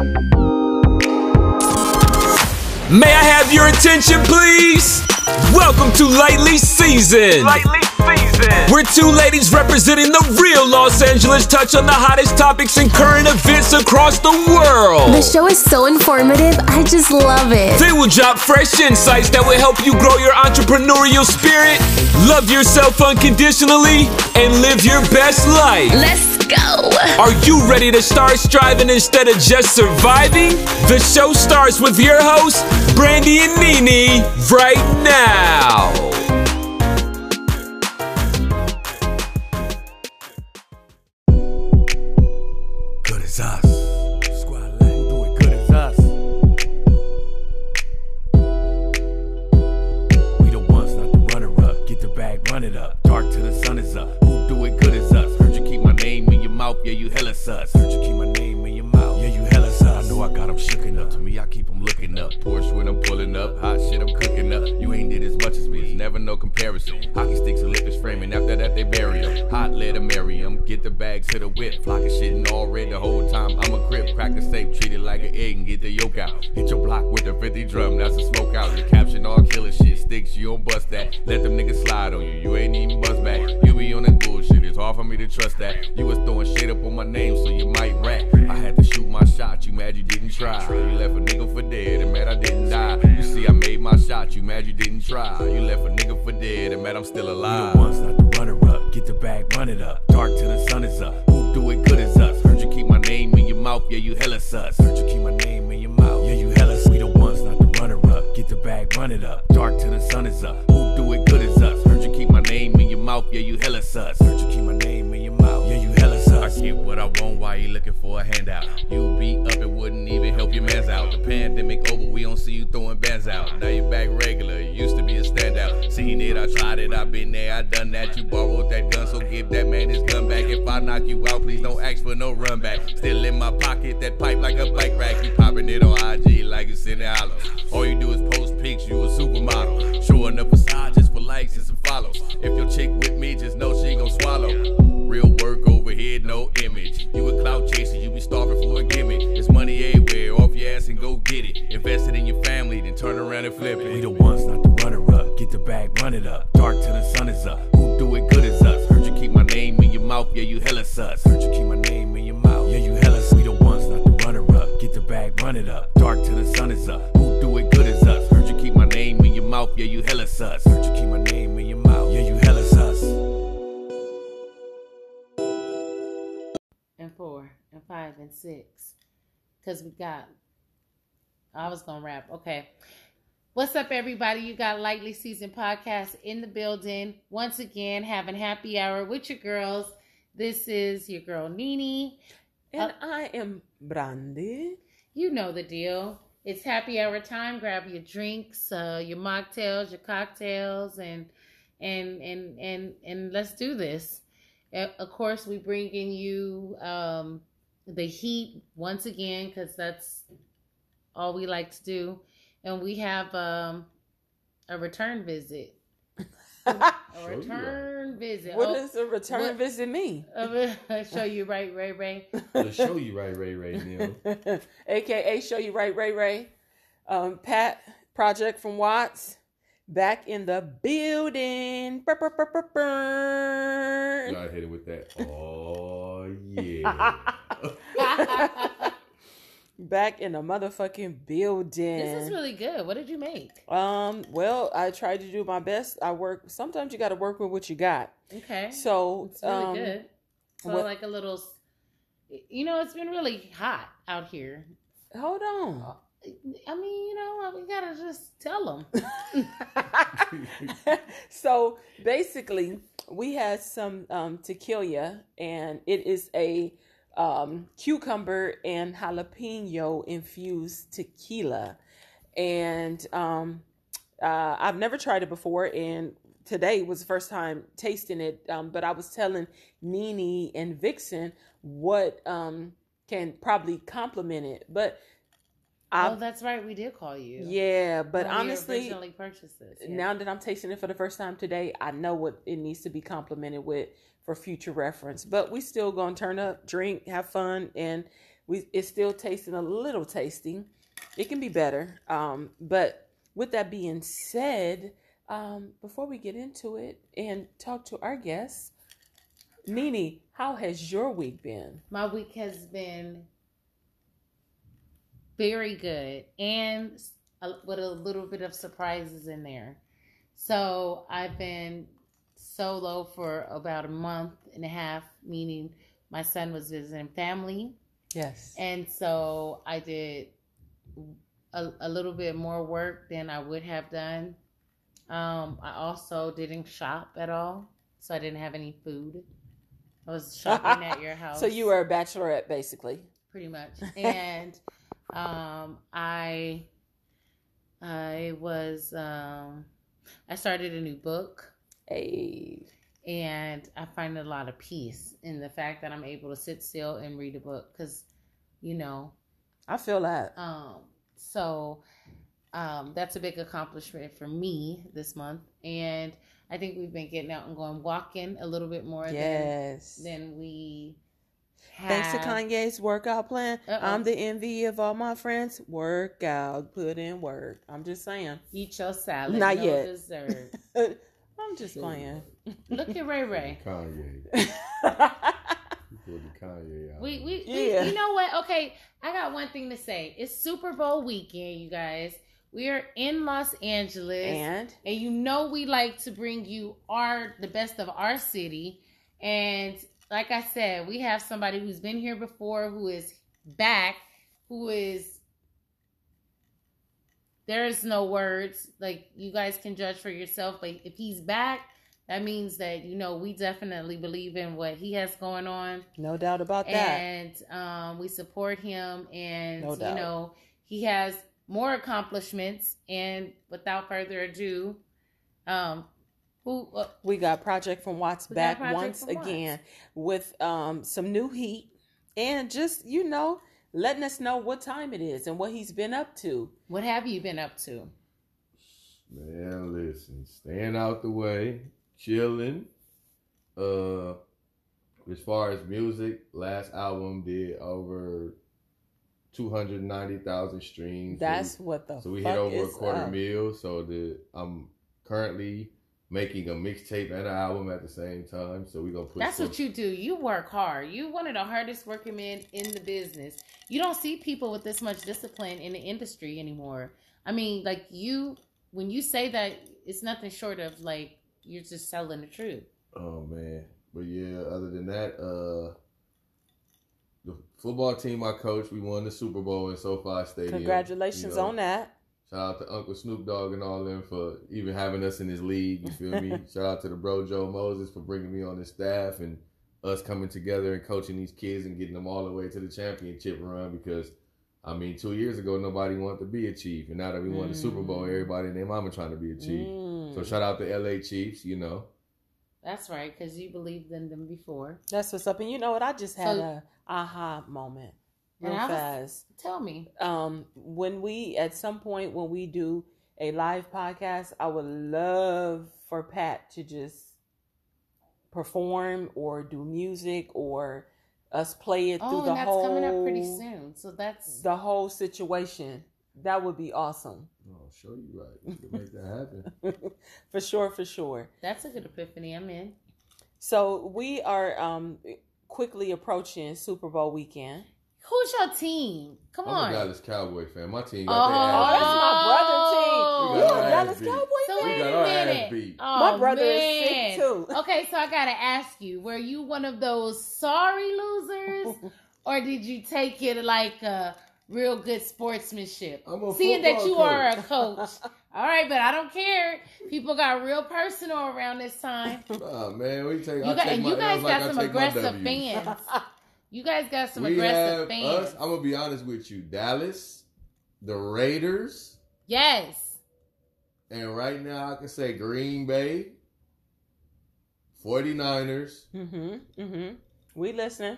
May I have your attention, please? Welcome to Lightly Season. Lightly. We're two ladies representing the real Los Angeles touch on the hottest topics and current events across the world. The show is so informative. I just love it. They will drop fresh insights that will help you grow your entrepreneurial spirit, love yourself unconditionally, and live your best life. Let's go. Are you ready to start striving instead of just surviving? The show starts with your hosts, Brandy and Nene, right now. Try. You left a nigga for dead and mad I'm still alive. We the ones, not the runner up. Get the bag, run it up. Dark till the sun is up. Who do it good as us? Heard you keep my name in your mouth, yeah, you hella sus. Heard you keep my name in your mouth, yeah, you hella sus. We the ones, not the runner up. Get the bag, run it up. Dark till the sun is up. Who do it good as us? Heard you keep my name in your mouth, yeah, you hella sus. Heard you keep my name I get what I want, why you looking for a handout? You be up, it wouldn't even help your mans out. The pandemic over, we don't see you throwing bands out. Now you back regular, you used to be a standout. Seen it, I tried it, I been there, I done that. You borrowed that gun, so give that man his gun back. If I knock you out, please don't ask for no run back. Still in my pocket, that pipe like a bike rack. You popping it on IG like it's in the hollow. All you do is post pics, you a supermodel. Showing up facade just for likes and some follows. If your chick with me, just know she gon' swallow. Real work no image. You a clout chaser, you be starving for a gimmick. It's money everywhere, off your ass and go get it. Invest it in your family, then turn around and flip it. We the ones, not the runner up. Get the bag, run it up. Dark till the sun is up. Who do it good as us? Heard you keep my name in your mouth, yeah, you hella sus. Heard you keep my name in your mouth, yeah, you hella sus. We the ones, not the runner up. Get the bag, run it up. Dark till the sun is up. Who do it good as us? Heard you keep my name in your mouth, yeah, you hella sus. Five and six. Because we got i was gonna rap. Okay. What's up everybody? You got lightly seasoned podcast in the building. Once again having happy hour with your girls. This is your girl nene. And I am Brandy. you know the deal. It's happy hour time. Grab your drinks uh, your mocktails your cocktails and and and and and let's do this. Uh, of course we bringing you um the heat once again because that's all we like to do and we have um a return visit a return visit What Oh, does a return what- visit mean? I'll show you right ray ray to show you right, Ray Ray Neil. AKA Show You Right Ray Ray. Um, Pat Project from Watts. Back in the building. Brr, brr, brr, brr, brr. You gotta hit it with that. Oh yeah. Back in the motherfucking building. this is really good what did you make um, well, I tried to do my best. I work sometimes you gotta work with what you got. okay So It's really um, good. So what- like a little, you know, it's been really hot out here. hold on. I mean, you know, we gotta just tell them. so basically, we had some um, tequila, and it is a um, cucumber and jalapeno infused tequila. And um, uh, I've never tried it before, and today was the first time tasting it. Um, but I was telling Nene and Vixen what um, can probably complement it. But I, oh, that's right. We did call you. yeah, but When honestly, yeah. now that I'm tasting it for the first time today, I know what it needs to be complemented with for future reference. But we still gonna turn up, drink, have fun, and we it's still tasting a little tasty. It can be better. Um, but with that being said, um, before we get into it and talk to our guests, Nene, how has your week been? My week has been very good and a, with a little bit of surprises in there. So I've been solo for about a month and a half, meaning my son was visiting family. Yes. And so I did a, a little bit more work than I would have done. Um, I also didn't shop at all, so I didn't have any food. I was shopping at your house. So you were a bachelorette, basically. pretty much. And um, I I was um, I started a new book, Hey. and I find a lot of peace in the fact that I'm able to sit still and read a book because, you know, I feel that. um, so um, that's a big accomplishment for me this month, and I think we've been getting out and going walking a little bit more Yes. than than we. Thanks to. Kanye's workout plan, Uh-oh. I'm the envy of all my friends. Workout, put in work. I'm just saying. Eat your salad. Not no yet. dessert. I'm just playing. Look at Ray Ray. Kanye. You the Kanye out. We, we, Yeah. we, you know what? Okay, I got one thing to say. It's Super Bowl weekend, you guys. We are in Los Angeles, and, and you know we like to bring you our the best of our city. And like I said, we have somebody who's been here before, who is back, who is. There is no words. Like you guys can judge for yourself. But if he's back, that means that you know we definitely believe in what he has going on no doubt about that. and um, we support him and No you know he has more accomplishments and without further ado um who uh, we got Project from Watts back once from Watts. again with um some new heat and just you know letting us know what time it is and what he's been up to. what have you been up to Man, listen, staying out the way, chilling. Uh, as far as music, last album did over two hundred ninety thousand streams. So That's we- what the so we fuck hit over a quarter up. mil. So the I'm currently making a mixtape and an album at the same time. So we're gonna put. that's some- what you do you work hard you one of the hardest working men in the business you don't see people with this much discipline in the industry anymore i mean like you when you say that it's nothing short of like you're just telling the truth Oh man. But yeah, other than that, uh the football team I coach, we won the Super Bowl in SoFi Stadium. Congratulations You know, on that. Shout out to Uncle Snoop Dogg and all them for even having us in his league. You feel me? Shout out to the bro Joe Moses for bringing me on his staff and us coming together and coaching these kids and getting them all the way to the championship run because I mean, two years ago nobody wanted to be a chief, and now that we won the Super Bowl, everybody and their mama trying to be a chief. Mm. So shout out to LA Chiefs, you know. that's right because you believed in them before That's what's up. And you know what? I just had So- a aha moment real And I was- fast. tell me Um, when we at some point when we do a live podcast, I would love for Pat to just perform or do music or us play it Oh, through and the that's whole coming up pretty soon. So that's the whole situation. That would be awesome. Oh, show you right. We can make that happen. for sure, for sure. that's a good epiphany. I'm in. So we are um quickly approaching Super Bowl weekend. Who's your team? Come on. I'm on. a Dallas Cowboy fan. My team Oh, got Oh, their that's my brother oh. team. You got a Dallas. Cowboy So fan? We wait got a our ass minute. beat. Oh, My brother is sick, too. Okay, so I gotta ask you: Were you one of those sorry losers, or did you take it like a real good sportsmanship? I'm a Seeing that football you are a coach. coach. All right, but I don't care. People got real personal around this time. Nah, man, we take. You I got, take and my you guys L's like got I some take my aggressive fans. You guys got some we aggressive have fans. us. I'm gonna be honest with you, Dallas, the Raiders, Yes. and right now I can say Green Bay, 49ers, Mm-hmm. Mm-hmm. We listening.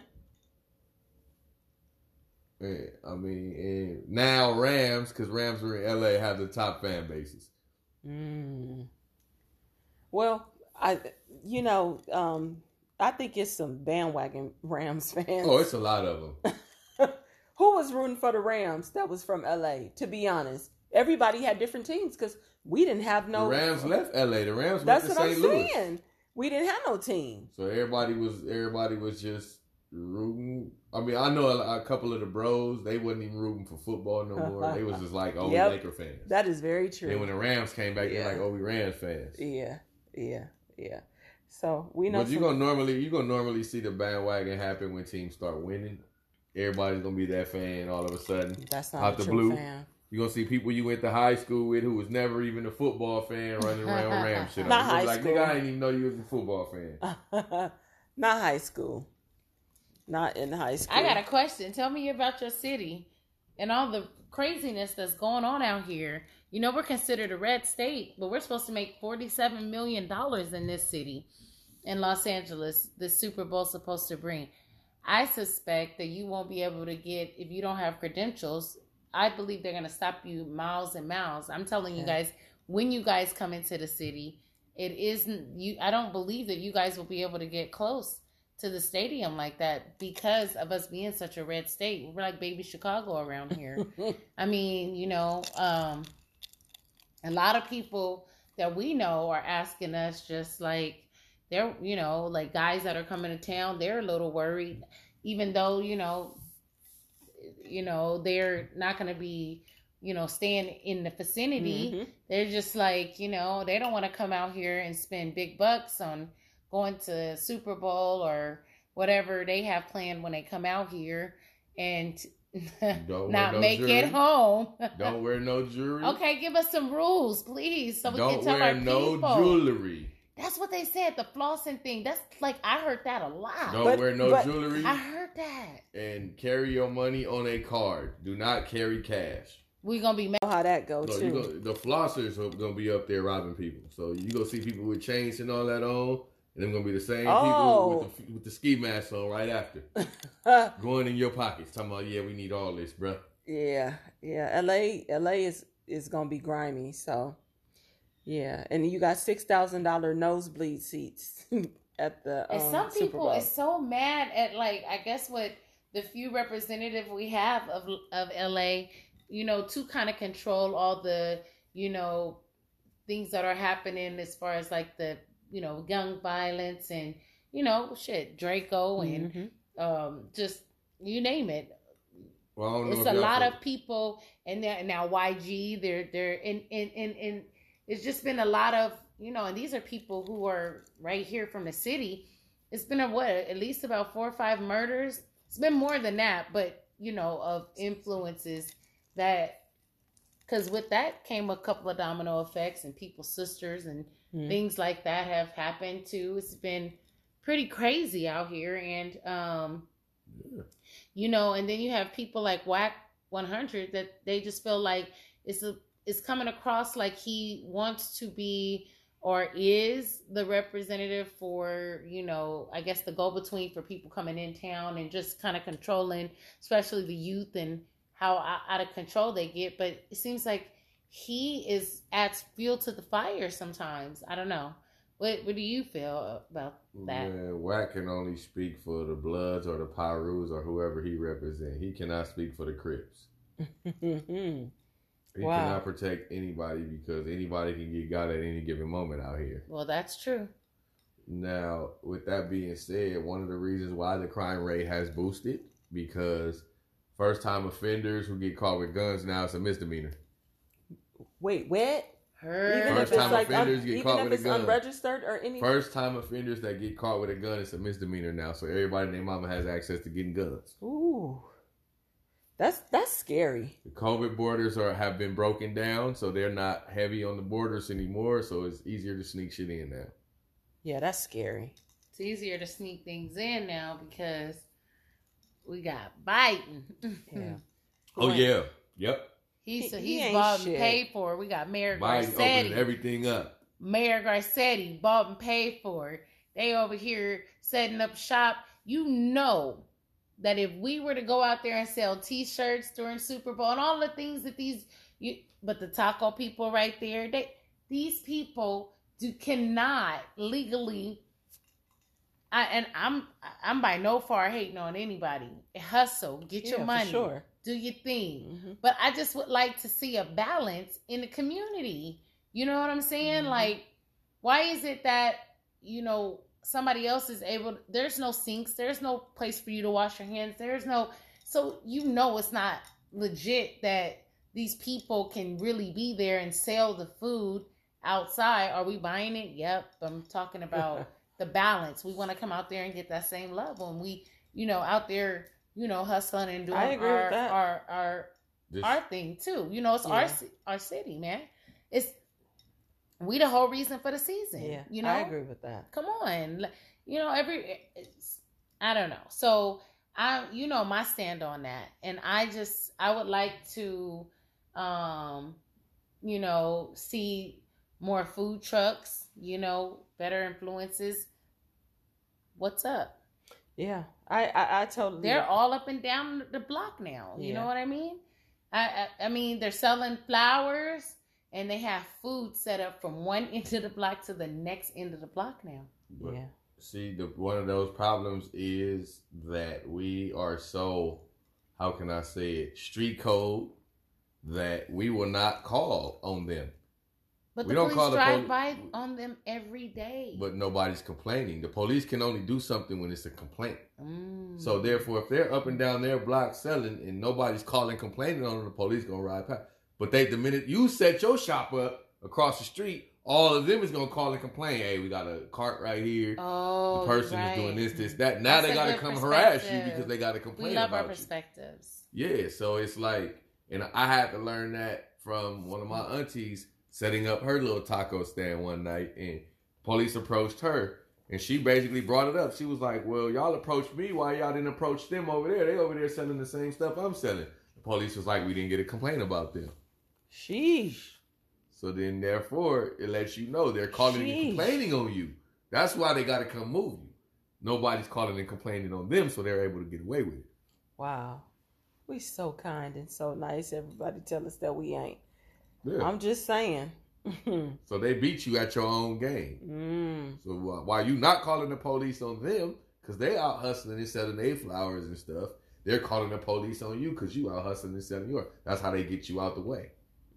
and, I mean, and now Rams because Rams are in LA have the top fan bases. Mm. Well, I you know, um, I think it's some bandwagon Rams fans. Oh, it's a lot of them. Who was rooting for the Rams that was from LA, to be honest. Everybody had different teams because we didn't have no. the Rams left LA. The Rams That's went what to I'm Louis. saying. We didn't have no team. So everybody was everybody was just rooting. I mean, I know a, a couple of the bros. They wasn't even rooting for football no more. they was just like, oh, Yep. we Laker fans. That is very true. And when the Rams came back, Yeah. they're like, oh, we Rams fans. yeah, yeah, yeah. So we know. But you're gonna normally you gonna normally see the bandwagon happen when teams start winning. Everybody's gonna be that fan all of a sudden. That's not out a the true blue. fan. You're gonna see people you went to high school with who was never even a football fan running around Ram shit. on Not you. You're high like, school. nigga, I didn't even know you was a football fan. not high school. Not in high school. I got a question. Tell me about your city and all the craziness that's going on out here. You know, we're considered a red state, but we're supposed to make $47 million in this city, in Los Angeles, the Super Bowl supposed to bring. I suspect that you won't be able to get, if you don't have credentials, I believe they're going to stop you miles and miles. I'm telling you guys, when you guys come into the city, it isn't you. I don't believe that you guys will be able to get close to the stadium like that because of us being such a red state. We're like baby Chicago around here. I mean, you know, um, a lot of people that we know are asking us just like they're, you know, like guys that are coming to town, they're a little worried, even though, you know, you know, they're not going to be, you know, staying in the vicinity. Mhm. They're just like, you know, they don't want to come out here and spend big bucks on going to Super Bowl or whatever they have planned when they come out here and Don't not no make jewelry. it home. Don't wear no jewelry. okay, give us some rules, please, so we Don't can tell wear our no people. jewelry. That's what they said, the flossing thing. That's like I heard that a lot. Don't But- wear no but- jewelry. I heard that. and carry your money on a card. Do not carry cash. We gonna be mad. how that go So too. you go, the flossers are gonna be up there robbing people. So you gonna see people with chains and all that on, and they're gonna be the same Oh. people with the, with the ski mask on right after, going in your pockets, talking about yeah, we need all this, bruh. yeah, yeah. LA, LA is is gonna be grimy. So yeah, and you got six thousand dollar nosebleed seats at the. And um, some Super people Bowl. is so mad at like I guess what the few representative we have of of LA, you know, to kind of control all the you know things that are happening as far as like the you know gun violence and you know shit Draco and Mhm. um just you name it. Well, I don't It's if a lot feel- of people and now YG they're they're in in in in it's just been a lot of you know and these are people who are right here from the city it's been a what at least about four or five murders it's been more than that but you know of influences that because with that came a couple of domino effects and people's sisters and Mhm. things like that have happened too. It's been pretty crazy out here and um you know and then you have people like Wack 100 that they just feel like it's a it's coming across like he wants to be or is the representative for you know i guess the go between for people coming in town and just kind of controlling especially the youth and how out of control they get. But it seems like he is adds fuel to the fire sometimes i don't know what what do you feel about that Man, Wack can only speak for the Bloods or the Pyrus or whoever he represents. He cannot speak for the Crips. He Wow. cannot protect anybody because anybody can get got at any given moment out here. well that's true Now, with that being said, one of the reasons why the crime rate has boosted because first time offenders who get caught with guns now it's a misdemeanor. Wait, what? Heard Even First if it's time like un- get even caught if with a gun. unregistered or anything. First time offenders that get caught with a gun it's a misdemeanor now. So everybody and their mama has access to getting guns. Ooh, that's that's scary. The COVID borders are have been broken down, so they're not heavy on the borders anymore. So it's easier to sneak shit in now. Yeah, that's scary. It's easier to sneak things in now because we got Biden. Yeah. Oh yeah, yep. He's He- he he's ain't bought and paid for. We got Mayor Biden Garcetti. everything up. Mayor Garcetti bought and paid for. They over here setting up shop. You know that if we were to go out there and sell T-shirts during Super Bowl and all the things that these you, but the taco people right there, they these people do cannot legally I and I'm I'm by no far hating on anybody. Hustle, get Yeah, your for money, sure. Do your thing. Mhm. But I just would like to see a balance in the community. You know what I'm saying? Mhm. Like, why is it that you know somebody else is able? There's no sinks. There's no place for you to wash your hands. There's no. So you know it's not legit that these people can really be there and sell the food outside. Are we buying it? Yep. I'm talking about the balance. We want to come out there and get that same love And we, you know, out there, you know, hustling and doing I agree with our, that. our our This- our thing too. You know, it's our Yeah. ci- our city, man. It's we the whole reason for the season. Yeah, you know, I agree with that. come on you know every it's, i don't know so i you know my stand on that and i just i would like to um you know see more food trucks you know better influences what's up Yeah, I I, I totally. they're all up and down the block now you Yeah. know what i mean I, I i mean they're selling flowers and they have food set up from one end of the block to the next end of the block now But Yeah. See, the one of those problems is that we are so, how can I say it, street code that we will not call on them. But We the don't police call the drive poli- by on them every day. But nobody's complaining. The police can only do something when it's a complaint. Mm. So therefore, if they're up and down their block selling and nobody's calling complaining on them, the police gonna ride past. But they, the minute you set your shop up across the street, all of them is gonna call and complain. Hey, we got a cart right here. oh, the person right. is doing this, this, that. Now That's they gotta come harass you because they gotta We complain love our about you. perspectives. Yeah, so it's like, and I had to learn that from one of my aunties setting up her little taco stand one night, and police approached her, and she basically brought it up. She was like, "Well, y'all approached me. Why y'all didn't approach them over there? They over there selling the same stuff I'm selling." The police was like, "We didn't get a complaint about them." Sheesh. So then, therefore, it lets you know they're calling and complaining on you. That's why they got to come move you. Nobody's calling and complaining on them, so they're able to get away with it. Wow. We so kind and so nice. Everybody tell us that we ain't. Yeah. I'm just saying. so they beat you at your own game. mm. So why, why you not calling the police on them? Because they out hustling and selling their flowers and stuff. They're calling the police on you because you out hustling and selling yours. That's how they get you out the way.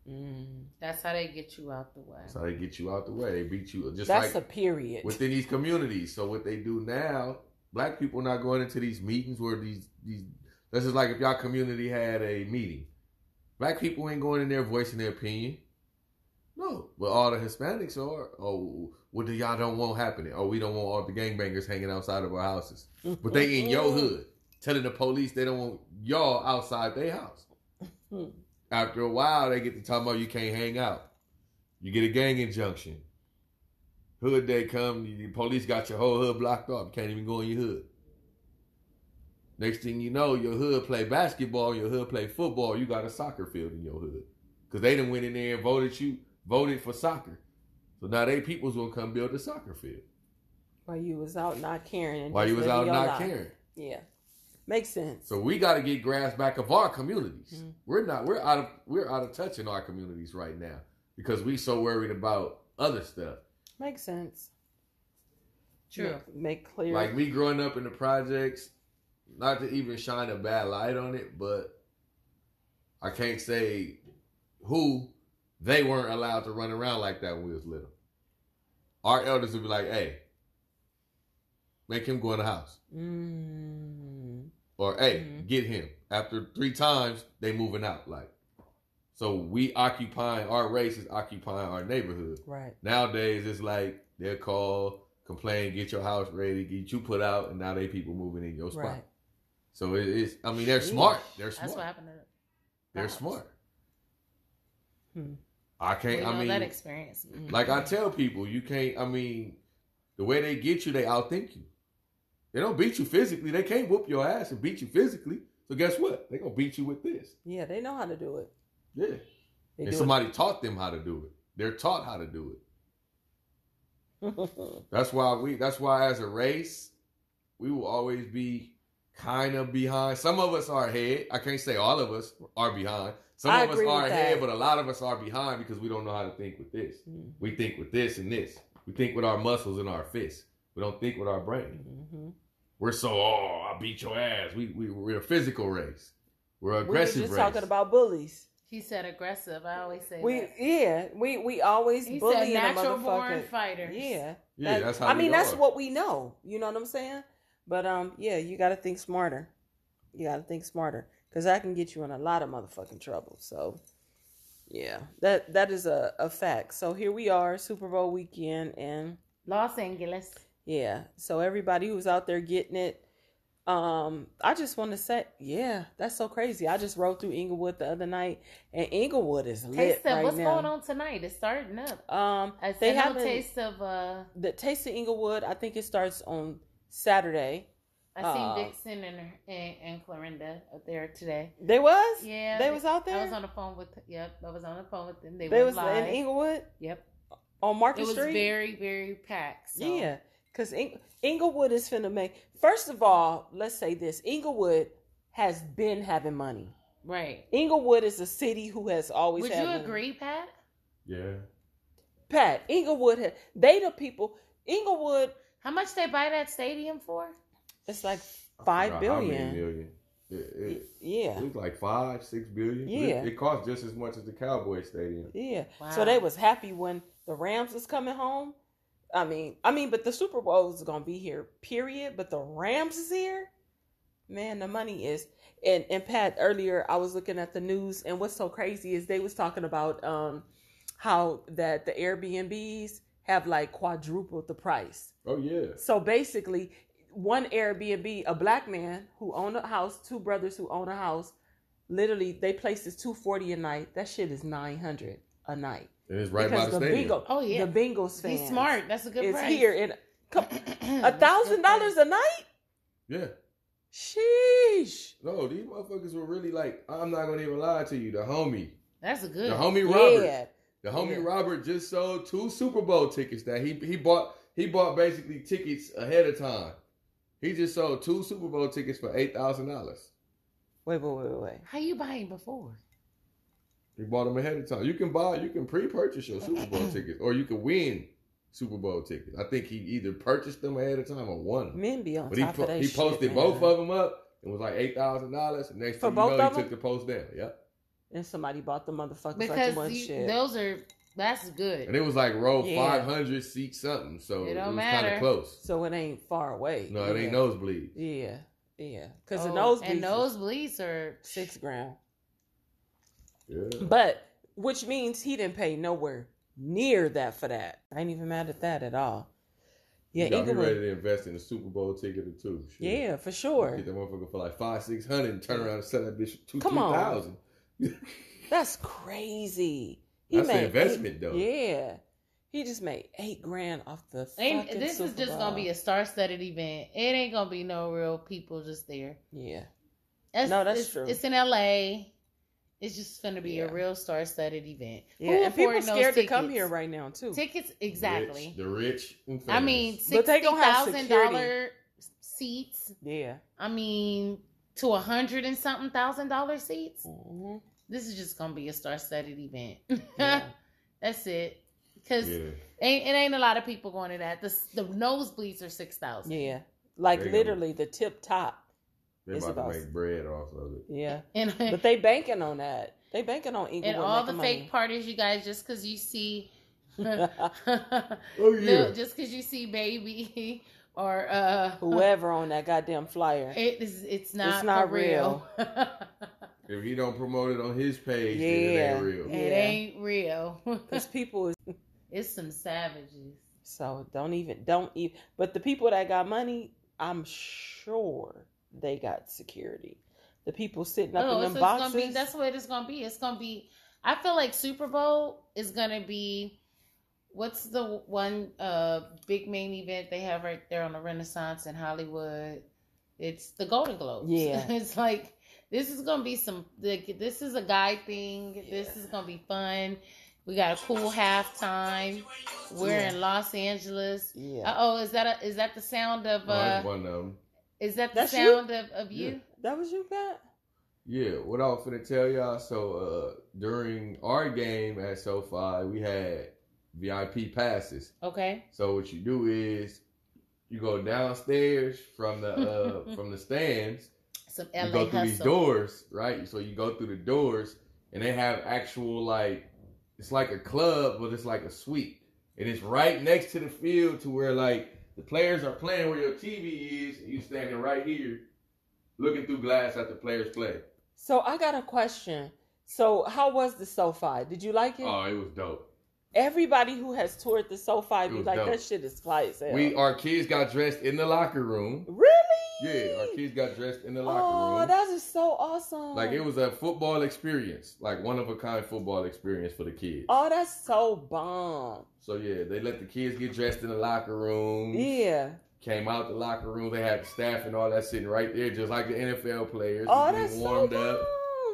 Mm. That's how they get you out the way. That's how they get you out the way. They beat you just That's like a period. within these communities. So what they do now, black people not going into these meetings where these these. This is like if y'all community had a meeting, black people ain't going in there voicing their opinion. No, but all the Hispanics are. Oh, what do y'all don't want happening? Oh, we don't want all the gangbangers hanging outside of our houses. But they in your mm-hmm. hood, telling the police they don't want y'all outside their house. Mm-hmm. After a while, they get to talk about you can't hang out. You get a gang injunction. Hood day come, the police got your whole hood blocked off. You can't even go in your hood. Next thing you know, your hood play basketball, your hood play football. You got a soccer field in your hood because they done went in there and voted you voted for soccer. So now they people's gonna come build a soccer field While you was out not caring. And while you was out not life. caring. Yeah. Makes sense. So we got to get grasp back of our communities. Mhm. We're not. We're out of. We're out of touch in our communities right now because we so worried about other stuff. Makes sense. True. Make, make clear. Like me growing up in the projects, not to even shine a bad light on it, but I can't say who they weren't allowed to run around like that when we was little. Our elders would be like, "Hey, make him go in the house," Mm. or "Hey, Mhm. get him." After three times, they moving out. Like, so we occupying our race is occupying our neighborhood. Right. Nowadays, it's like they'll call, complain, get your house ready, get you put out, and now they people moving in your spot. Right. So it is. I mean, they're Sheesh. smart. They're smart. That's what happened to Them. They're Pops. smart. Hmm. I can't. know I mean, that experience. like I tell people, you can't. I mean, the way they get you, they outthink you. They don't beat you physically. They can't whoop your ass and beat you physically. So guess what? They're gonna beat you with this. Yeah, they know how to do it. Yeah. They and do somebody taught them how to do it. They're taught how to do it. it. That's why we. That's why as a race, we will always be kind of behind. Some of us are ahead. I can't say all of us are behind. Some I of us are ahead, that. but a lot of us are behind because we don't know how to think with this. Mm. We think with this and this. We think with our muscles and our fists. We don't think with our brain. hmm We're so oh, I beat your ass. We we we're a physical race. We're an We were aggressive just race. talking about bullies. He said aggressive. I always say We that. yeah, we we always He bully said a natural born fighters. Yeah, Yeah, That- that's how I we mean, that's what we know. You know what I'm saying? But um, yeah, you got to think smarter. You got to think smarter because that can get you in a lot of motherfucking trouble. So, yeah, that that is a, a fact. So here we are, Super Bowl weekend, and Los Angeles. yeah, so everybody who's out there getting it, um, I just want to say, yeah, that's so crazy. I just rode through Inglewood the other night, and Inglewood is lit Taste of right what's now. going on tonight? It's starting up. Um, I they haven't taste of uh the Taste of Inglewood. I think it starts on Saturday. I seen Uh, Dixon and, and and Clorinda up there today. They was? Yeah, They was out there? I was on the phone with. Yep, I was on the phone with them. They, They was live. in Inglewood Yep, on Market it was Street. very very packed. So. Yeah, because Ing- Inglewood is finna make. First of all, let's say this: Inglewood has been having money. right. Inglewood is a city who has always. Would had you money. agree, Pat? Yeah. Pat? Inglewood, had, they the people. Inglewood, How much they buy that stadium for? it's like I five how many million. It, it, Yeah, it was like five, six billion. Yeah. It, it cost just as much as the Cowboy Stadium. yeah. Wow. So they was happy when the Rams was coming home. I mean, I mean, but the Super Bowl is gonna be here, period. But the Rams is here. Man, the money is. And and Pat, earlier I was looking at the news, and what's so crazy is they was talking about um how that the Airbnbs have like quadrupled the price. Oh yeah. So basically, one Airbnb, a black man who owned a house, two brothers who own a house, literally they placed is two forty a night. That shit is nine hundred a night. And it's right by because the, the stadium. Bingo, Oh, yeah. the Bengals fans. He's smart. That's a good It's here in a thousand dollars a night. Yeah. Sheesh. No, these motherfuckers were really like, I'm not gonna even lie to you. The homie, That's a good. the homie Robert, Yeah. The homie Yeah. Robert just sold two Super Bowl tickets that he he bought. He bought basically tickets ahead of time. He just sold two Super Bowl tickets for eight thousand dollars. Wait, wait, wait, wait. How you buying before? He bought them ahead of time. You can buy, you can pre-purchase your Super Bowl tickets, or you can win Super Bowl tickets. I think he either purchased them ahead of time or won them. Men be on But he top po- of that he shit, posted man. both of them up. It was like eight thousand dollars. Next For thing both you know, of he them? took the post down. Yep. And somebody bought the motherfuckers like Because it was you- shit. those are that's good. And it was like row Yeah. five hundred seat something. So It it, don't was kind matter. of close. so it ain't far away. No, it ain't Yeah. nosebleed. Yeah, yeah. Because the Oh, nosebleeds and nosebleeds are six grand. Yeah. But which means he didn't pay nowhere near that for that. I ain't even mad at that at all. Yeah, you gotta be ready to invest in a Super Bowl ticket or two. Shit. Yeah, for sure. Get that motherfucker for like five, six hundred and turn around and sell that bitch for two, Come three on. thousand. That's crazy. He That's an made investment, eight- though. Yeah. He just made eight grand off the ain't fucking this is just Bowl. gonna be a star-studded event. It ain't gonna be no real people just there. Yeah. That's, No, that's it's, true. It's in LA. It's just gonna be Yeah. a real star-studded event. Yeah. Who and people affording those scared to come here right now too. Tickets exactly. Rich, the rich. And I mean, famous. But they sixty gonna have thousand security. seats. Yeah. I mean, to a hundred and something thousand dollar seats. Mhm. This is just gonna be a star-studded event. Yeah. That's it. Because yeah. ain't it ain't a lot of people going to that. The the nosebleeds are six thousand. Yeah. Like They gonna- literally the tip top. They're It's about, about- to make bread off of it. Yeah. And But they banking on that. They banking on Inglewood and all the making fake parties, you guys, just because you see. Oh yeah. no, just because you see baby or uh, Whoever on that goddamn flyer. it is it's not not for real. If he don't promote it on his page, then it Yeah. ain't real. it Yeah. ain't real. Because people is it's some savages. so don't even don't even but the people that got money, I'm sure they got security. The people sitting up Oh, in it's, them it's boxes. gonna be. That's what it's gonna be. It's gonna be. I feel like Super Bowl is gonna be. What's the one uh big main event they have right there on the Renaissance in Hollywood? It's the Golden Globes. Yeah. it's like this is gonna be some. Like, this is a guy thing. This is gonna be fun. We got a cool halftime. We're Yeah. in Los Angeles. yeah. Uh oh, is that a, is that the sound of that's uh? one of them. Is that the That's you? sound of of you? That was you, Pat? Yeah, what I was finna tell y'all. So uh during our game at SoFi, we had VIP passes. Okay. So what you do is You go downstairs from the uh from the stands. Some LA You go through hustle. these doors, right? So you go through the doors, and they have actual like it's like a club, but it's like a suite, and it's right next to the field to where like the players are playing where your TV is, and you standing right here, looking through glass at the players play. So I got a question. So how was the SoFi? Did you like it? Oh, it was dope. Everybody who has toured the SoFi be like, dope. that shit is fly as hell. We our kids got dressed in the locker room. really? Yeah, our kids got dressed in the locker Oh, room. Oh, that is so awesome. Like it was a football experience, like one of a kind football experience for the kids. Oh, that's so bomb. So yeah, they let the kids get dressed in the locker room. Yeah. Came out the locker room, they had the staff and all that sitting right there, just like the NFL players. Oh, We that's getting so warmed bomb. up.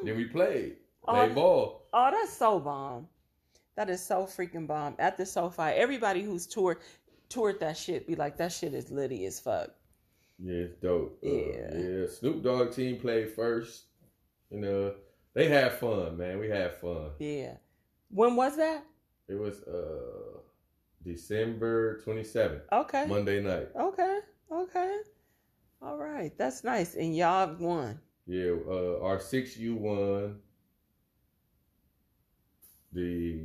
Then we played. Oh, Played ball. Oh, that's so bomb. That is so freaking bomb. At the SoFi, everybody who's toured toured that shit be like, that shit is litty as fuck. Yeah, it's dope. Uh, Yeah. yeah. Snoop Dogg team played first. You know, they had fun, man. We had fun. Yeah. When was that? It was uh December twenty seventh, Okay. Monday night. Okay. Okay. All right. That's nice. And y'all won. Yeah, uh, our six U won. The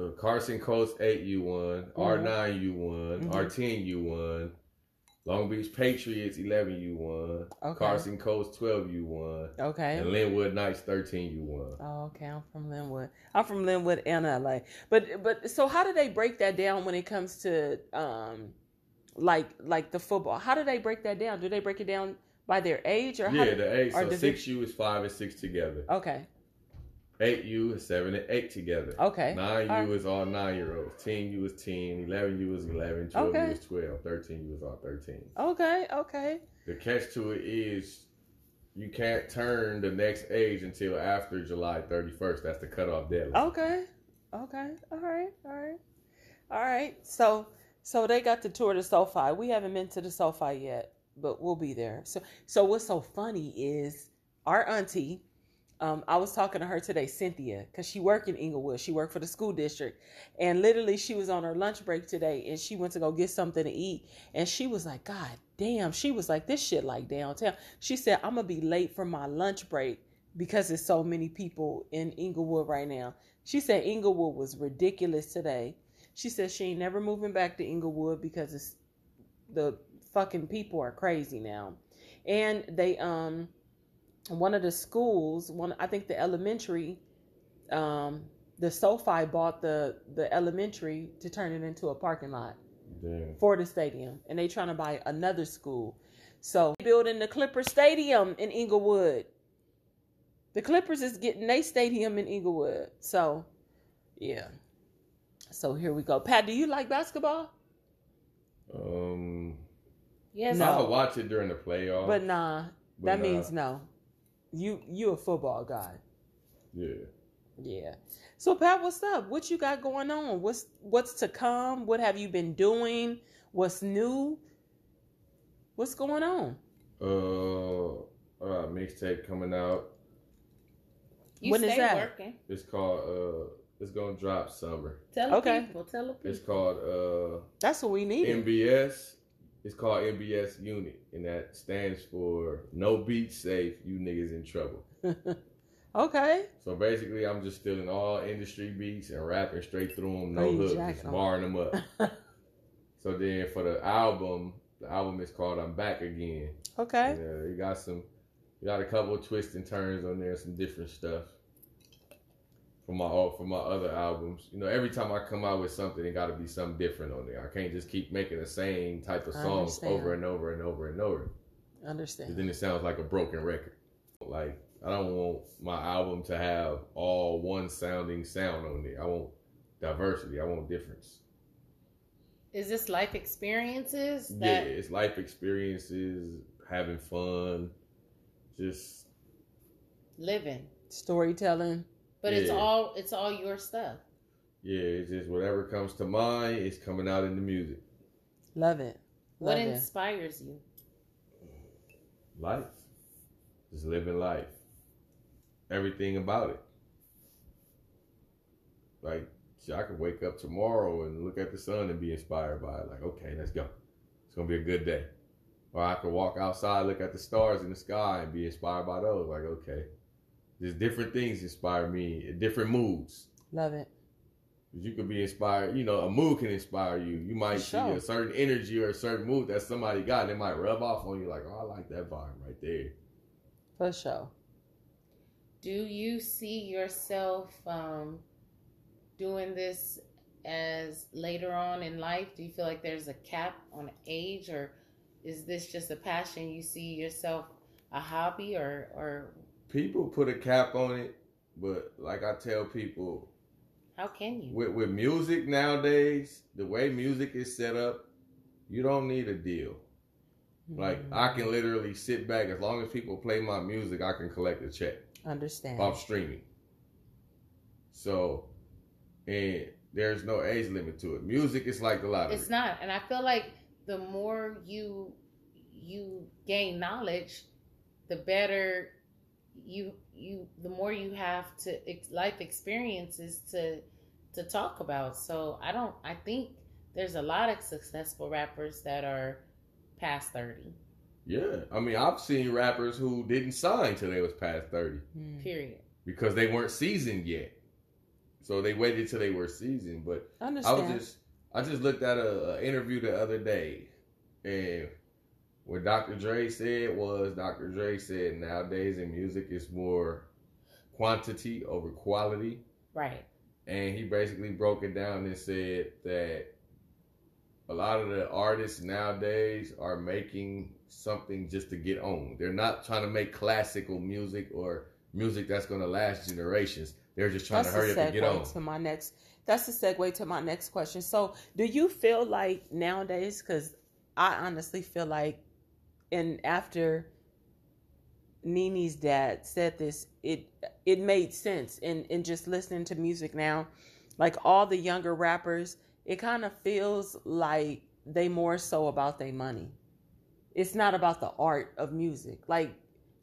uh, Carson Coast eight U won. R nine U won. Mhm. R ten U won. Long Beach Patriots eleven U won. Okay. Carson Coast twelve U won. Okay. And Lynwood Knights thirteen U won. Oh, okay. I'm from Lynwood. I'm from Lynwood and LA. But but so how do they break that down when it comes to um like like the football? How do they break that down? Do they break it down by their age or how Yeah, do- the age. So divi- six U is five and six together. Okay. Eight U is seven and eight together. Okay. Nine U is all nine year olds. Ten U is ten. Eleven U is eleven. Twelve Okay. U is twelve. Thirteen U is all thirteen. Okay, okay. The catch to it is you can't turn the next age until after July 31st. That's the cutoff deadline. Okay. Okay. All right. All right. All right. So so they got the tour to SoFi. We haven't been to the SoFi yet, but we'll be there. So so what's so funny is our auntie, um, I was talking to her today, Cynthia, because she worked in Inglewood. She worked for the school district. And literally she was on her lunch break today and she went to go get something to eat. And she was like, God damn. She was like, this shit like downtown. She said, I'm gonna be late for my lunch break because there's so many people in Inglewood right now. She said Inglewood was ridiculous today. She said she ain't never moving back to Inglewood because it's the fucking people are crazy now. And they um one of the schools, one I think the elementary, um, the SoFi bought the the elementary to turn it into a parking lot Damn. for the stadium, and they trying to buy another school. So building the Clipper Stadium in Inglewood. The Clippers is getting a stadium in Inglewood. So, yeah. So here we go. Pat, do you like basketball? Um, Yes. No. I'll watch it during the playoffs. But nah, But that nah. means no. You you a football guy. yeah. Yeah. So Pat, what's up? What you got going on? What's what's to come? What have you been doing? What's new? What's going on? Uh, uh, mixtape coming out. You When is stay that? working. It's called, uh, it's gonna drop summer. Tell Okay. people. Tell people. It's called, uh, That's what we need. MBS. It's called NBS Unit, and that stands for No Beat Safe, You Niggas in Trouble. okay. So basically, I'm just stealing all industry beats and rapping straight through them, no hooks, just barring them up. so then for the album, the album is called I'm Back Again. okay. Yeah, uh, you got some, you got a couple of twists and turns on there, some different stuff. From my from my other albums, you know, every time I come out with something, it got to be something different on there. I can't just keep making the same type of I songs over and over and over and over. 'Cause Understand. then it sounds like a broken record. Like I don't want my album to have all one sounding sound on it. I want diversity. I want difference. Is this life experiences? yeah, it's life experiences, having fun, just living. Storytelling. But it's all it's all your stuff. yeah, it's just whatever comes to mind is coming out in the music. Love it. What it. inspires you? Life, just living life. Everything about it. Like shit, I could wake up tomorrow and look at the sun and be inspired by it. Like, okay, let's go. Let's gonna be a good day. Or I could walk outside, look at the stars in the sky, and be inspired by those. Like, okay, there's different things inspire me, different moods. Love it. You could be inspired. You know, a mood can inspire you. You might For see sure. a certain energy or a certain mood that somebody got, and it might rub off on you. Like, oh, I like that vibe right there. For sure. Do you see yourself um, doing this as later on in life? Do you feel like there's a cap on age, or is this just a passion? You see yourself a hobby, or or People put a cap on it, but like I tell people, how can you? with with music nowadays, the way music is set up, you don't need a deal. Like I hmm. can literally sit back as long as people play my music, I can collect a check understand. off streaming. So, and there's no age limit to it. Music is like the lottery. It's not, and I feel like the more you you gain knowledge, the better you you the more you have to life experiences to to talk about. So I don't. I think there's a lot of successful rappers that are past thirty. Yeah, I mean, I've seen rappers who didn't sign till they was past thirty Mm. Period. because they weren't seasoned yet. So they waited till they were seasoned. But I Understand. was just, I just looked at a, a interview the other day, and what Dr. Dre said was Dr. Dre said nowadays in music it's more quantity over quality, Right. and he basically broke it down and said that a lot of the artists nowadays are making something just to get on. They're not trying to make classical music or music that's going to last generations. They're just trying that's to hurry up and get on. to my next. That's a segue to my next question. So, do you feel like nowadays? Because I honestly feel like, and after Nene's dad said this, it it made sense. In in just listening to music now, like all the younger rappers, it kind of feels like they more so about their money. It's not about the art of music. Like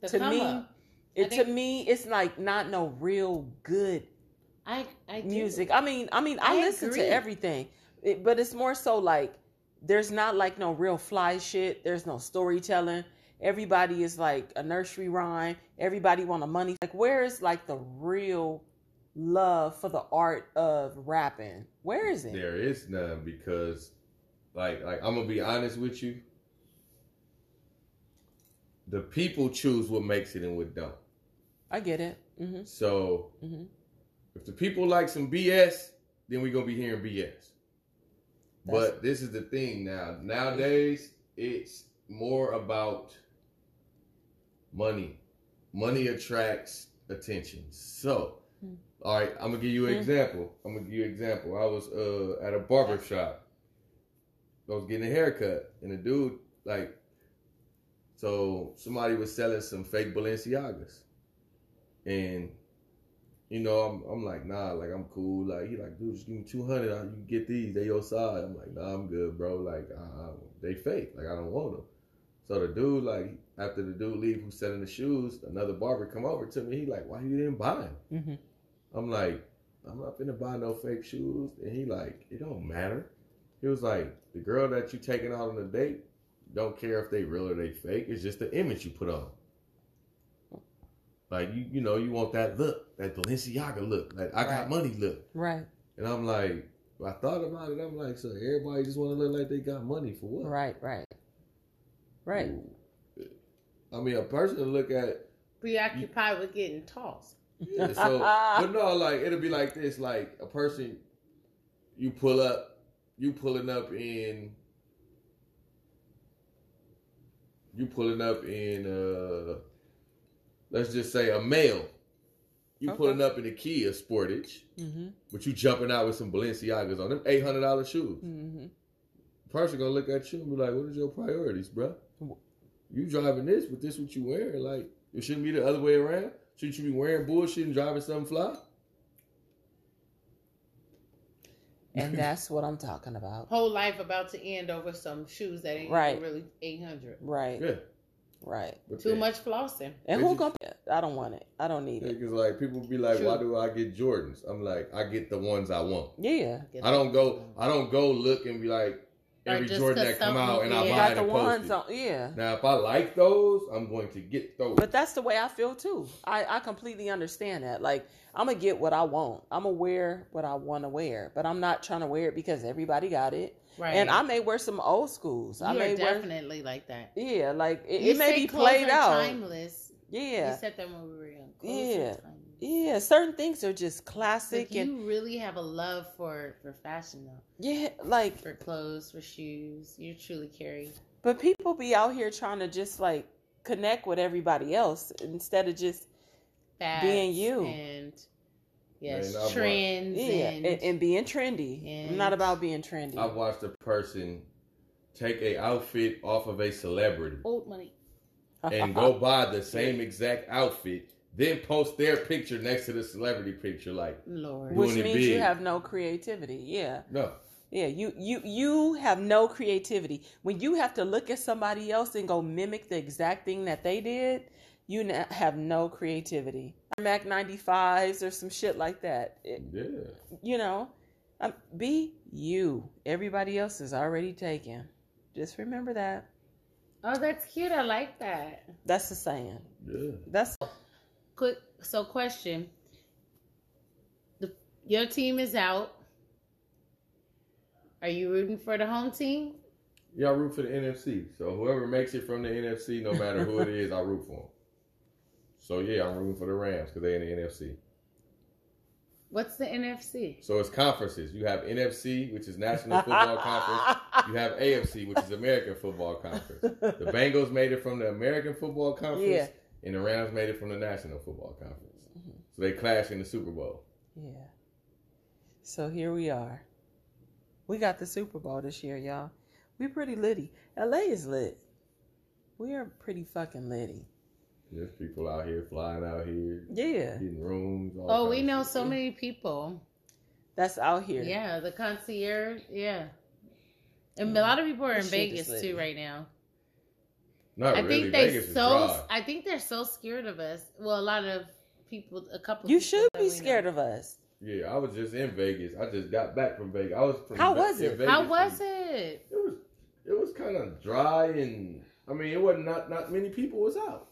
The to me, up. It to me, it's like not no real good I I music. I mean, I mean, I, I listen agree. to everything, it, but it's more so like there's not like no real fly shit. There's no storytelling. Everybody is like a nursery rhyme. Everybody want the money. Like, where is like the real love for the art of rapping? Where is it? There is none because, like, like I'm gonna be honest with you. The people choose what makes it and what don't. I get it. Mm-hmm. So mm-hmm. if the people like some BS, then we gonna be hearing BS. But this is the thing now. Nowadays, it's more about money. Money attracts attention. So, Hmm. all right, I'm gonna give you an Hmm. example. I'm gonna give you an example. I was uh, at a barber shop. I was getting a haircut, and the dude like, so somebody was selling some fake Balenciagas, and you know, I'm, I'm like, nah, like I'm cool. Like he like, dude, just give me two hundred. You can get these. They your side. I'm like, nah, I'm good, bro. Like, uh, they fake. Like I don't want them. So the dude, like, after the dude leave who's selling the shoes, another barber come over to me. He like, why you didn't buy them? hmm I'm like, I'm not finna buy no fake shoes. And he like, it don't matter. He was like, the girl that you taking out on a date don't care if they real or they fake. It's just the image you put on. Like you, you know, you want that look, that Balenciaga look, like I got money look. Right. And I'm like, I thought about it. I'm like, so everybody just want to look like they got money for what? Right. Right. Right. I mean, a person to look at Preoccupied with getting tossed. Yeah, so, but no, like it'll be like this: like a person, you pull up, you pulling up in, you pulling up in, uh let's just say a male. You Okay. pulling up in a Kia Sportage, hmm but you jumping out with some Balenciagas on them eight hundred dollar shoes. hmm Person gonna look at you and be like, "What is your priorities, bro? You driving this, but this what you wearing? Like it shouldn't be the other way around. Shouldn't you be wearing bullshit and driving something fly?" And that's what I'm talking about. Whole life about to end over some shoes that ain't Right. really eight hundred. Right. Yeah. Right. But Too they- much flossing. And who just- gonna? I don't want it. I don't need it. Because like people be like, True. why do I get Jordans? I'm like, I get the ones I want. Yeah. I don't go. I don't go look and be like, Or every just Jordan 'cause that come out and I buy got the and post ones it. on, yeah. Now, if I like those, I'm going to get those. But that's the way I feel too. I, I completely understand that. Like I'm gonna get what I want. I'm gonna wear what I want to wear, but I'm not trying to wear it because everybody got it. Right. And I may wear some old schools. you I are may wear, definitely like that. yeah, like it, You it may be played out. Timeless. Yeah, You said that when we were young. Clothes Yeah. Are timeless. yeah. Certain things are just classic Like, and you really have a love for for fashion though, yeah, like. for clothes, for shoes. You truly carry. But people be out here trying to just like connect with everybody else instead of just Fads Being you. and yes, Man, I bought- trends yeah and, and, and being trendy. I'm not about being trendy. I've watched a person take a outfit off of a celebrity old money. and go buy the same exact outfit, then post their picture next to the celebrity picture. Like, Lord. which doing it means you have no creativity. Yeah. no, Yeah, you you you have no creativity. When you have to look at somebody else and go mimic the exact thing that they did, you n- have no creativity. Max 95s or some shit like that. It- yeah. you know, um, be you. Everybody else is already taken. Just remember that. Oh, that's cute. I like that. That's the saying. Yeah. That's Quick. So, question: the your team is out. Are you rooting for the home team? Yeah, I root for the NFC. So whoever makes it from the NFC, no matter who it is, I root for them. So yeah, I'm rooting for the Rams because they're in the NFC. What's the NFC? So it's conferences. You have NFC, which is National Football Conference. You have AFC, which is American Football Conference. The Bengals made it from the American Football Conference, Yeah. And the Rams made it from the National Football Conference. Mm-hmm. So they clash in the Super Bowl. Yeah. So here we are. We got the Super Bowl this year, y'all. We pretty litty. LA is lit. We are pretty fucking litty. There's people out here flying out here, Yeah. getting rooms. all Oh, we know shit. so many people. That's out here. Yeah, the concierge. Yeah, and a mm-hmm. lot of people are in This shit is Vegas too right now. Not I really. think they Vegas so. I think they're so scared of us. Well, a lot of people. A couple. You people should be scared know. of us. Yeah, I was just in Vegas. I just got back from Vegas. I was. From How was it? Vegas How from- was it? It was. It was kind of dry, and I mean, it wasn't not not many people was out.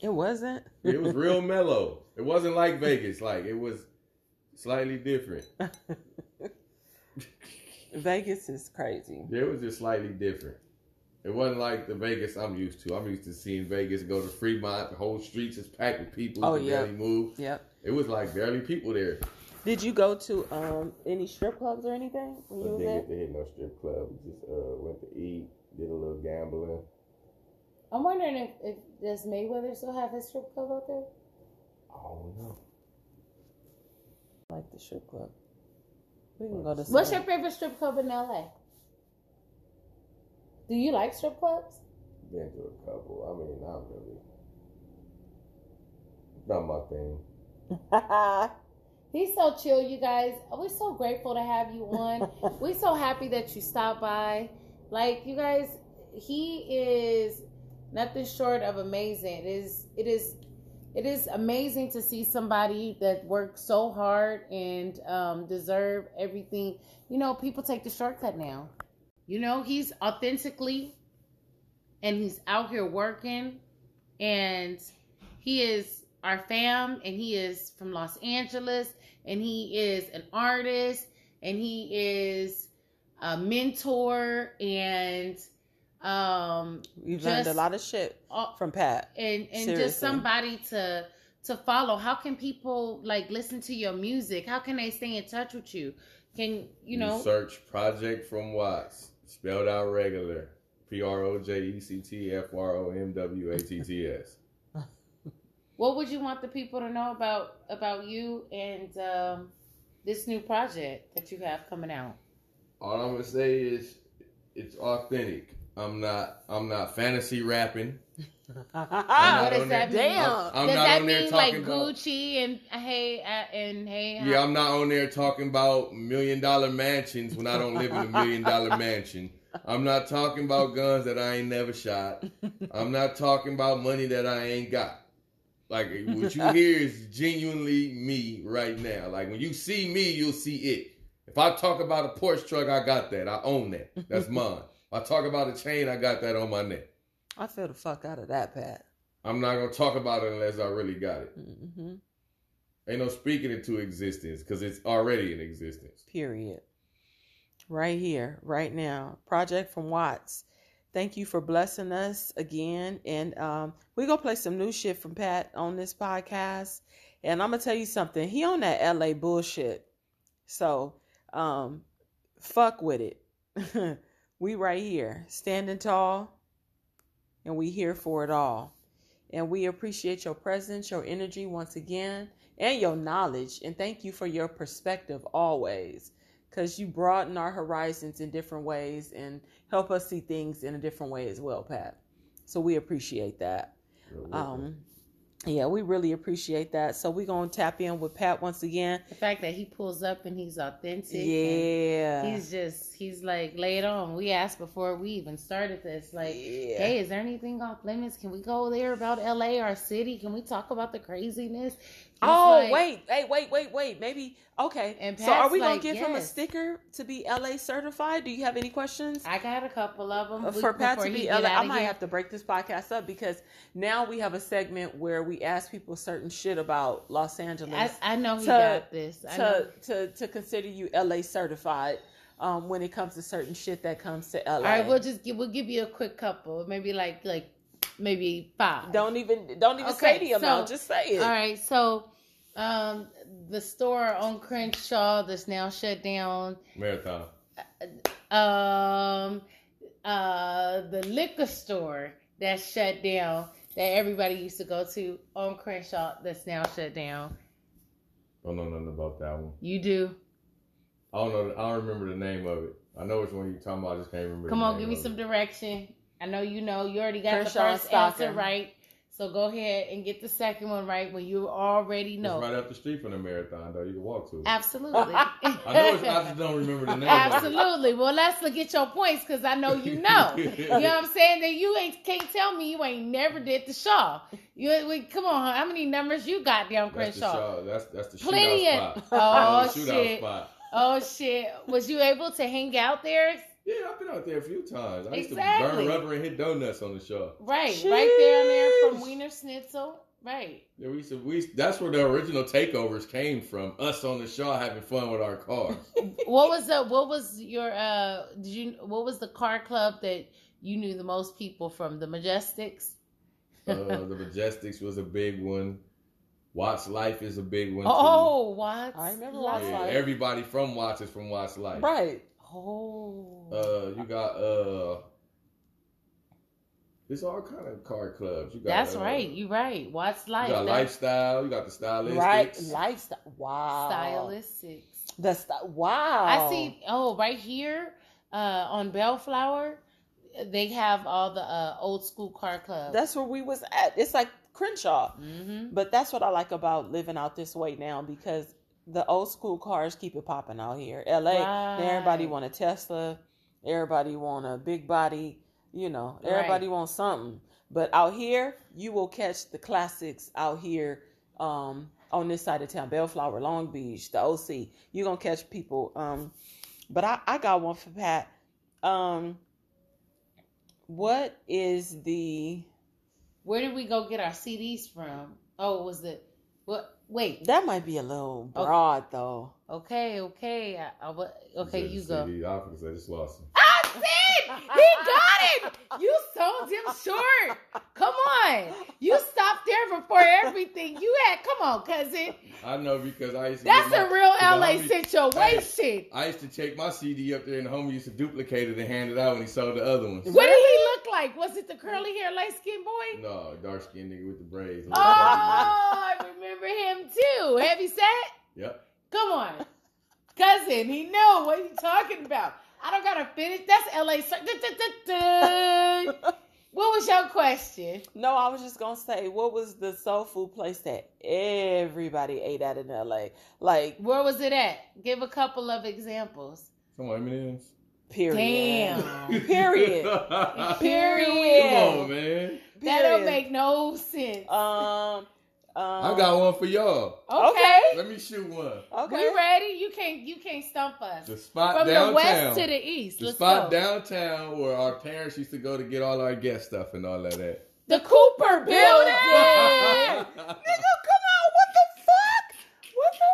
It wasn't. It was real mellow. It wasn't like Vegas. Like it was slightly different. Vegas is crazy. It was just slightly different. It wasn't like the Vegas I'm used to. I'm used to seeing Vegas go to Fremont. The whole streets is packed with people. Oh, yeah. barely move. Yep. It was like barely people there. Did you go to um any strip clubs or anything when you I was didn't there? get to hit no strip club. We just uh, went to eat, did a little gambling. I'm wondering if, if does Mayweather still have his strip club out there? I don't know. I like the strip club. We can go to. What's your favorite strip club in LA? Do you like strip clubs? Been to a couple. I mean, not really. Not my thing. He's so chill, you guys. We're so grateful to have you on. We're so happy that you stopped by. Like you guys, he is nothing short of amazing. It is it is it is amazing to see somebody that works so hard and um, deserve everything. You know, people take the shortcut now. You know, he's authentically and he's out here working and he is our fam and he is from Los Angeles and he is an artist and he is a mentor and um We've learned a lot of shit uh, from Pat. and and Seriously. just somebody to to follow. How can people like listen to your music? How can they stay in touch with you? Can you know? search Project from Watts, spelled out regular. P R O J E C T F R O M W A T T S. what would you want the people to know about about you and um this new project that you have coming out All I'm gonna say is it's authentic. I'm not I'm not fantasy rapping. What not does on that there. mean Damn. I'm does that mean like talking about- gucci and hey uh, and hey uh, Yeah, I'm not on there talking about million dollar mansions when I don't live in a million dollar mansion. I'm not talking about guns that I ain't never shot. I'm not talking about money that I ain't got. Like what you hear is genuinely me right now. Like when you see me, you'll see it. If I talk about a Porsche truck, I got that. I own that. That's mine. If I talk about a chain, I got that on my neck. I feel the fuck out of that, Pat. I'm not gonna talk about it unless I really got it. hmm Ain't no speaking into existence because it's already in existence. Period. Right here, right now. Project from Watts. Thank you for blessing us again. And um, we're going to play some new shit from Pat on this podcast. And I'm to tell you something. He on that LA bullshit. So um, fuck with it. we right here, standing tall, and we here for it all. And we appreciate your presence, your energy once again, and your knowledge. And thank you for your perspective always, because you broaden our horizons in different ways and help us see things in a different way as well, Pat. So we appreciate that. Um, yeah, we really appreciate that. So we're gonna tap in with Pat once again. The fact that he pulls up and he's authentic. Yeah. He's just he's like lay it on. We asked before we even started this, like, Yeah. hey, is there anything off limits? Can we go there about LA, our city? Can we talk about the craziness? He's Oh like- wait, hey, wait, wait, wait. Maybe okay. And so are Pat's we gonna like, give him a sticker to be LA certified? Do you have any questions? I got a couple of them Uh, for Pat to be LA, I might have to break this podcast up because now we have a segment where we ask people certain shit about Los Angeles I, I know he to- got this. I know. to to to consider you LA certified um, when it comes to certain shit that comes to LA. All right, we'll just give, we'll give you a quick couple, maybe like like maybe five. don't even don't even Okay, say the amount, so- just say it. All right, so um, the store on Crenshaw that's now shut down. Marathon. Um, uh, the liquor store that's shut down that everybody used to go to on Crenshaw that's now shut down. I Don't know nothing about that one. You do. I don't know. I don't remember the name of it. I know which one you're talking about. I just can't remember. Come the on, name give me some it. direction. I know you know. You already got Crenshaw the first Stocking. answer right. So go ahead and get the second one right when you already know. It's right up the street from the marathon, though. You can walk to it. Absolutely. I know it's. I just don't remember the name. of it. Absolutely. Well, let's look at your points because I know you know. you know what I'm saying? That you ain't can't tell me you ain't never did the Shaw. You wait, come on, how many numbers you got down That's the Crenshaw? That's that's the Plenty shootout of- spot. Oh, That's the shootout shit. spot. Oh shit! Was you able to hang out there? Yeah, I've been out there a few times. I used to burn rubber and hit donuts on the show. Right, right there, there from Sheesh. Wiener Schnitzel. Right. Yeah, we used to, we used- that's where the original takeovers came from. Us on the show having fun with our cars. What was the? What was your? uh Did you? What was the car club that you knew the most people from? The Majestics. uh, the Majestics was a big one. Watts Life is a big one. too. Oh, what? I remember Yeah, Life. everybody from Watts is from Watts Life. Right. Oh. Uh, you got uh, It's all kind of car clubs. You got That's uh, right. You right. Watts You life. got That- lifestyle. You got the stylistics. Right. Lifestyle. Wow. stylistics. The st- wow. I see. Oh, right here uh, on Bellflower, they have all the uh, old school car clubs. That's where we was at. It's like Crenshaw. hmm But that's what I like about living out this way now because the old school cars keep it popping out here. LA, Right. everybody want a Tesla, everybody want a big body, you know, everybody Right. wants something. But out here, you will catch the classics out here um, on this side of town, Bellflower, Long Beach, the OC. You're gonna catch people. Um, but I, I got one for Pat. Um, what is the Where did we go get our CDs from? Oh, was it? What? Wait. that might be a little Okay. broad though. Okay. Okay. I, I, okay. You go. CD. I was say just lost him. I said he got it. You sold him short. Come on. You stopped there before everything. You had. Come on, cousin. I know because I used to. That's get a real because LA I situation. I used to take my CD up there, and the homie used to duplicate it and hand it out when he sold the other ones. What did he look like? Was it the curly hair, light skinned boy? No, dark skinned nigga with the braids. Oh, I remember him too. Heavy set? Yep. Come on. Cousin, he know what you talking about. I don't gotta finish. That's LA. What was your question? No, I was just gonna say, what was the soul food place that everybody ate at in LA? Like, Where was it at? Give a couple of examples. Come on, M&M's. Period. Damn. Period. Period. Come on, man. That don't make no sense. Um, Um, I got one for y'all. Okay. Let me shoot one. Okay. We ready? You can't you can't stump us. The spot From downtown. the west to the east. the Let's spot go. downtown where our parents used to go to get all our Guess stuff and all of that. The Cooper building. Nigga, come on. What the fuck? What the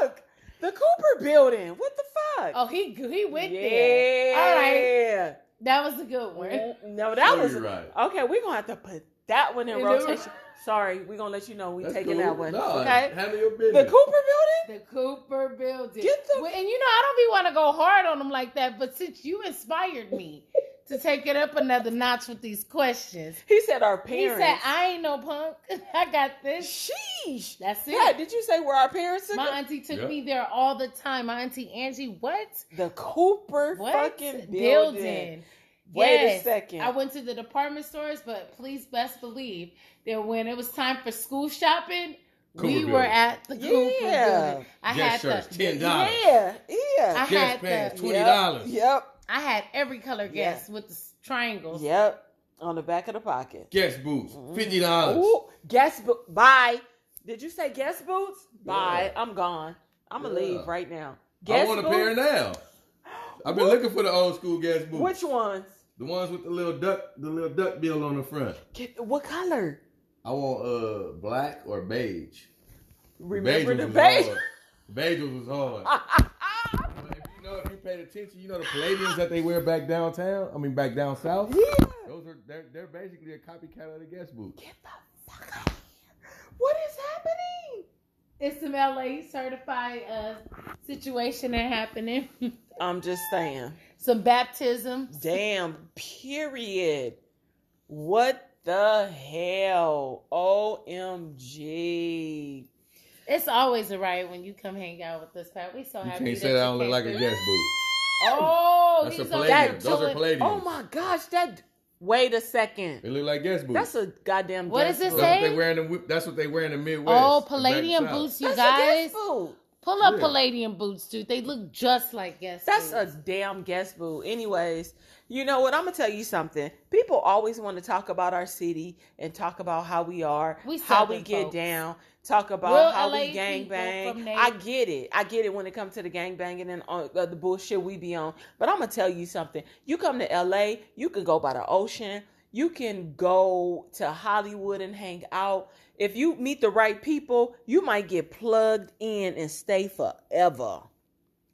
fuck? The Cooper building. What the fuck? oh, he he went yeah. there. All right. That was a good one. Mm, mm, no, that Sure was you're right. okay. We're gonna have to put that one in In the- rotation. Sorry, we're gonna let you know we That's taking cool. that one. No, okay. Handle your business. The. Cooper building. The Cooper building. Get the- Well, and you know, I don't be want to go hard on them like that, but since you inspired me to take it up another notch with these questions, He said our parents. he said, "I ain't no punk. I got this." Sheesh. That's it. Yeah, did you say where our parents took My auntie took Yep. me there all the time. My auntie Angie, what? The Cooper What fucking building. Wait a second. I went to the department stores, but please best believe that when it was time for school shopping, Cooper we building. were at the Cooper Yeah. building. I Guess had shirts, the, ten dollars. Yeah, yeah. I Guess had pants, the, twenty dollars. Yep, I had every color Yeah. guess with the triangles. yep. On the back of the pocket. Guess boots, Mm-hmm. fifty dollars. Ooh, Guess boot. Bye. Did you say Guess boots? Bye. Yeah. I'm gone. I'm gonna Yeah. leave right now. I Guess want a pair now. I've been looking for the old school Guess boots. Which ones? The ones with the little duck, the little duck bill on the front. Get, what color? I want uh black or beige. Remember Beige the beige? hard. Beige was hard. But if you know, if you paid attention, you know the palladiums that they wear back downtown. I mean, back down south. yeah. Those are they're, they're basically a copycat of the Guess boot. Get the fuck out of here. What is happening? It's some LA certified uh, situation that happening. I'm just saying. some baptisms. Damn, period. What the hell? OMG. It's always a riot when you come hang out with us, Pat. We so happy. You happy. can't say that I don't look like a through. Guess boot. Oh, That's a palladium. that Those are toilet. palladiums. Oh my gosh, that. Wait a second. It look like Guess boots. That's a goddamn. What Guess does it boot. That's what say? they wear in the. That's what they wear in the oh, Midwest. Oh, palladium boots, you That's a guys. Guess boot. Pull up Yeah. palladium boots, dude. They look just like Guess That's a damn guest boot. Anyways, you know what? I'm gonna tell you something. People always want to talk about our city and talk about how we are, We how we Southern get folks. down, talk about Real how LA we gang bang. I get it. I get it when it comes to the gang banging and uh, the bullshit we be on. But I'm gonna tell you something. You come to LA, you can go by the ocean. You can go to Hollywood and hang out. If you meet the right people, you might get plugged in and stay forever.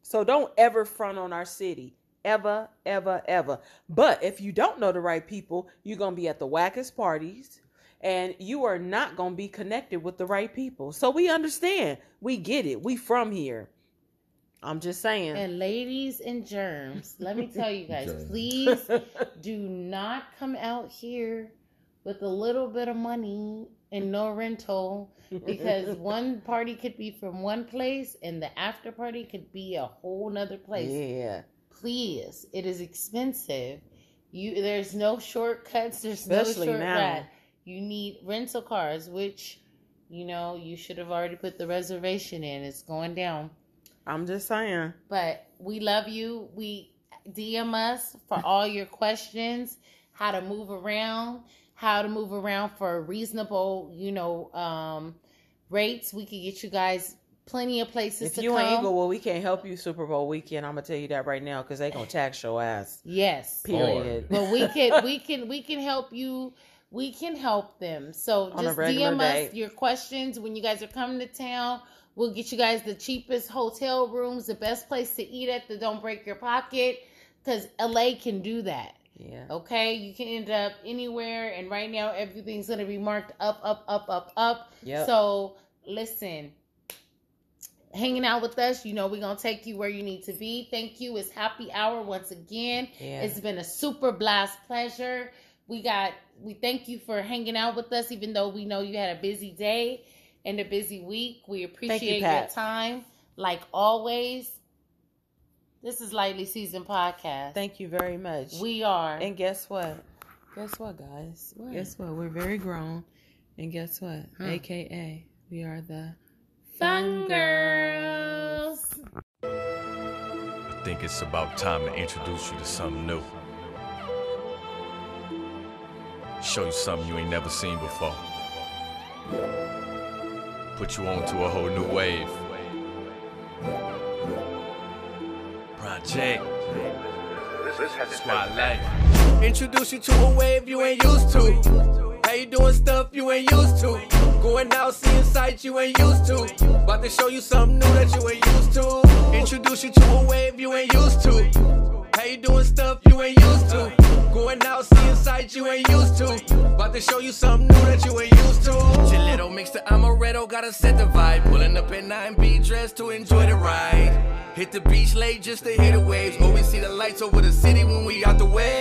So don't ever front on our city. Ever, ever, ever. But if you don't know the right people, you're going to be at the wackest parties and you are not going to be connected with the right people. So we understand. We get it. We from here. I'm just saying. And ladies and germs, let me tell you guys, Germs. please do not come out here with a little bit of money and no rental because one party could be from one place and the after party could be a whole nother place. yeah. Please, it is expensive. You there's no shortcuts, there's Especially no now. shortcut. You need rental cars, which you know you should have already put the reservation in. It's going down. I'm just saying. But we love you. We DM us for all your questions, how to move around, how to move around for reasonable, you know, um, rates. We could get you guys plenty of places If to you come. ain't Eagle, well, we can't help you Super Bowl weekend. I'm gonna tell you that right now because they gonna tax your ass. yes. Period. But we can we can we can help you. We can help them. So just DM day. us your questions when you guys are coming to town. We'll get you guys the cheapest hotel rooms, the best place to eat at that don't break your pocket. Because LA can do that. Yeah. Okay, you can end up anywhere, and right now everything's gonna be marked up, up, up, up, up. Yep. So listen, hanging out with us, you know we're gonna take you where you need to be. Thank you. It's happy hour once again. Yeah. It's been a super blast pleasure. We got we thank you for hanging out with us, even though we know you had a busy day and a busy week. We appreciate your time, like always. This is Lightly Seasoned Podcast. Thank you very much. we are. And guess what? Guess what, guys? What? Guess what? We're very grown. And guess what? Huh. AKA, we are the Fun Girls. I think it's about time to introduce you to something new. Show you something you ain't never seen before. put you on to a whole new wave. Project. Squad life. Introduce you to a wave you ain't used to. How you doing stuff you ain't used to. Going out seeing sights you ain't used to. About to show you something new that you ain't used to. Introduce you to a wave you ain't used to. How you doing stuff you ain't used to. Going out seeing sights you ain't used to. About to show you something new that you ain't used to. Gelato mixed the amaretto, gotta set the vibe. Pulling up at 9B dressed to enjoy the ride. Hit the beach late just to hear the waves. Always see the lights over the city when we out the way.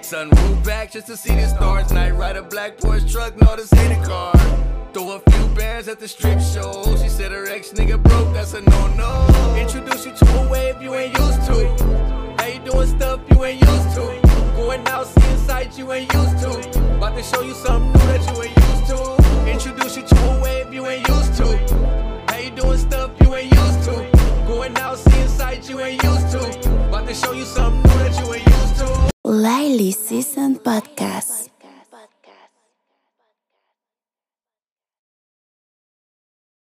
Sunroof back just to see the stars. Night ride a black Porsche truck, no this ain't car. Throw a few bands at the strip show. She said her ex nigga broke, that's a no no. Introduce you to a wave you ain't used to. How you doing stuff you ain't used to. Going out seeing sights you ain't used to. About to show you something new that you ain't used to. Introduce you to a wave you ain't used to. How you doing stuff you ain't used to. Going out seeing sights you ain't used to. About to show you something new that you ain't used to. Season Podcast.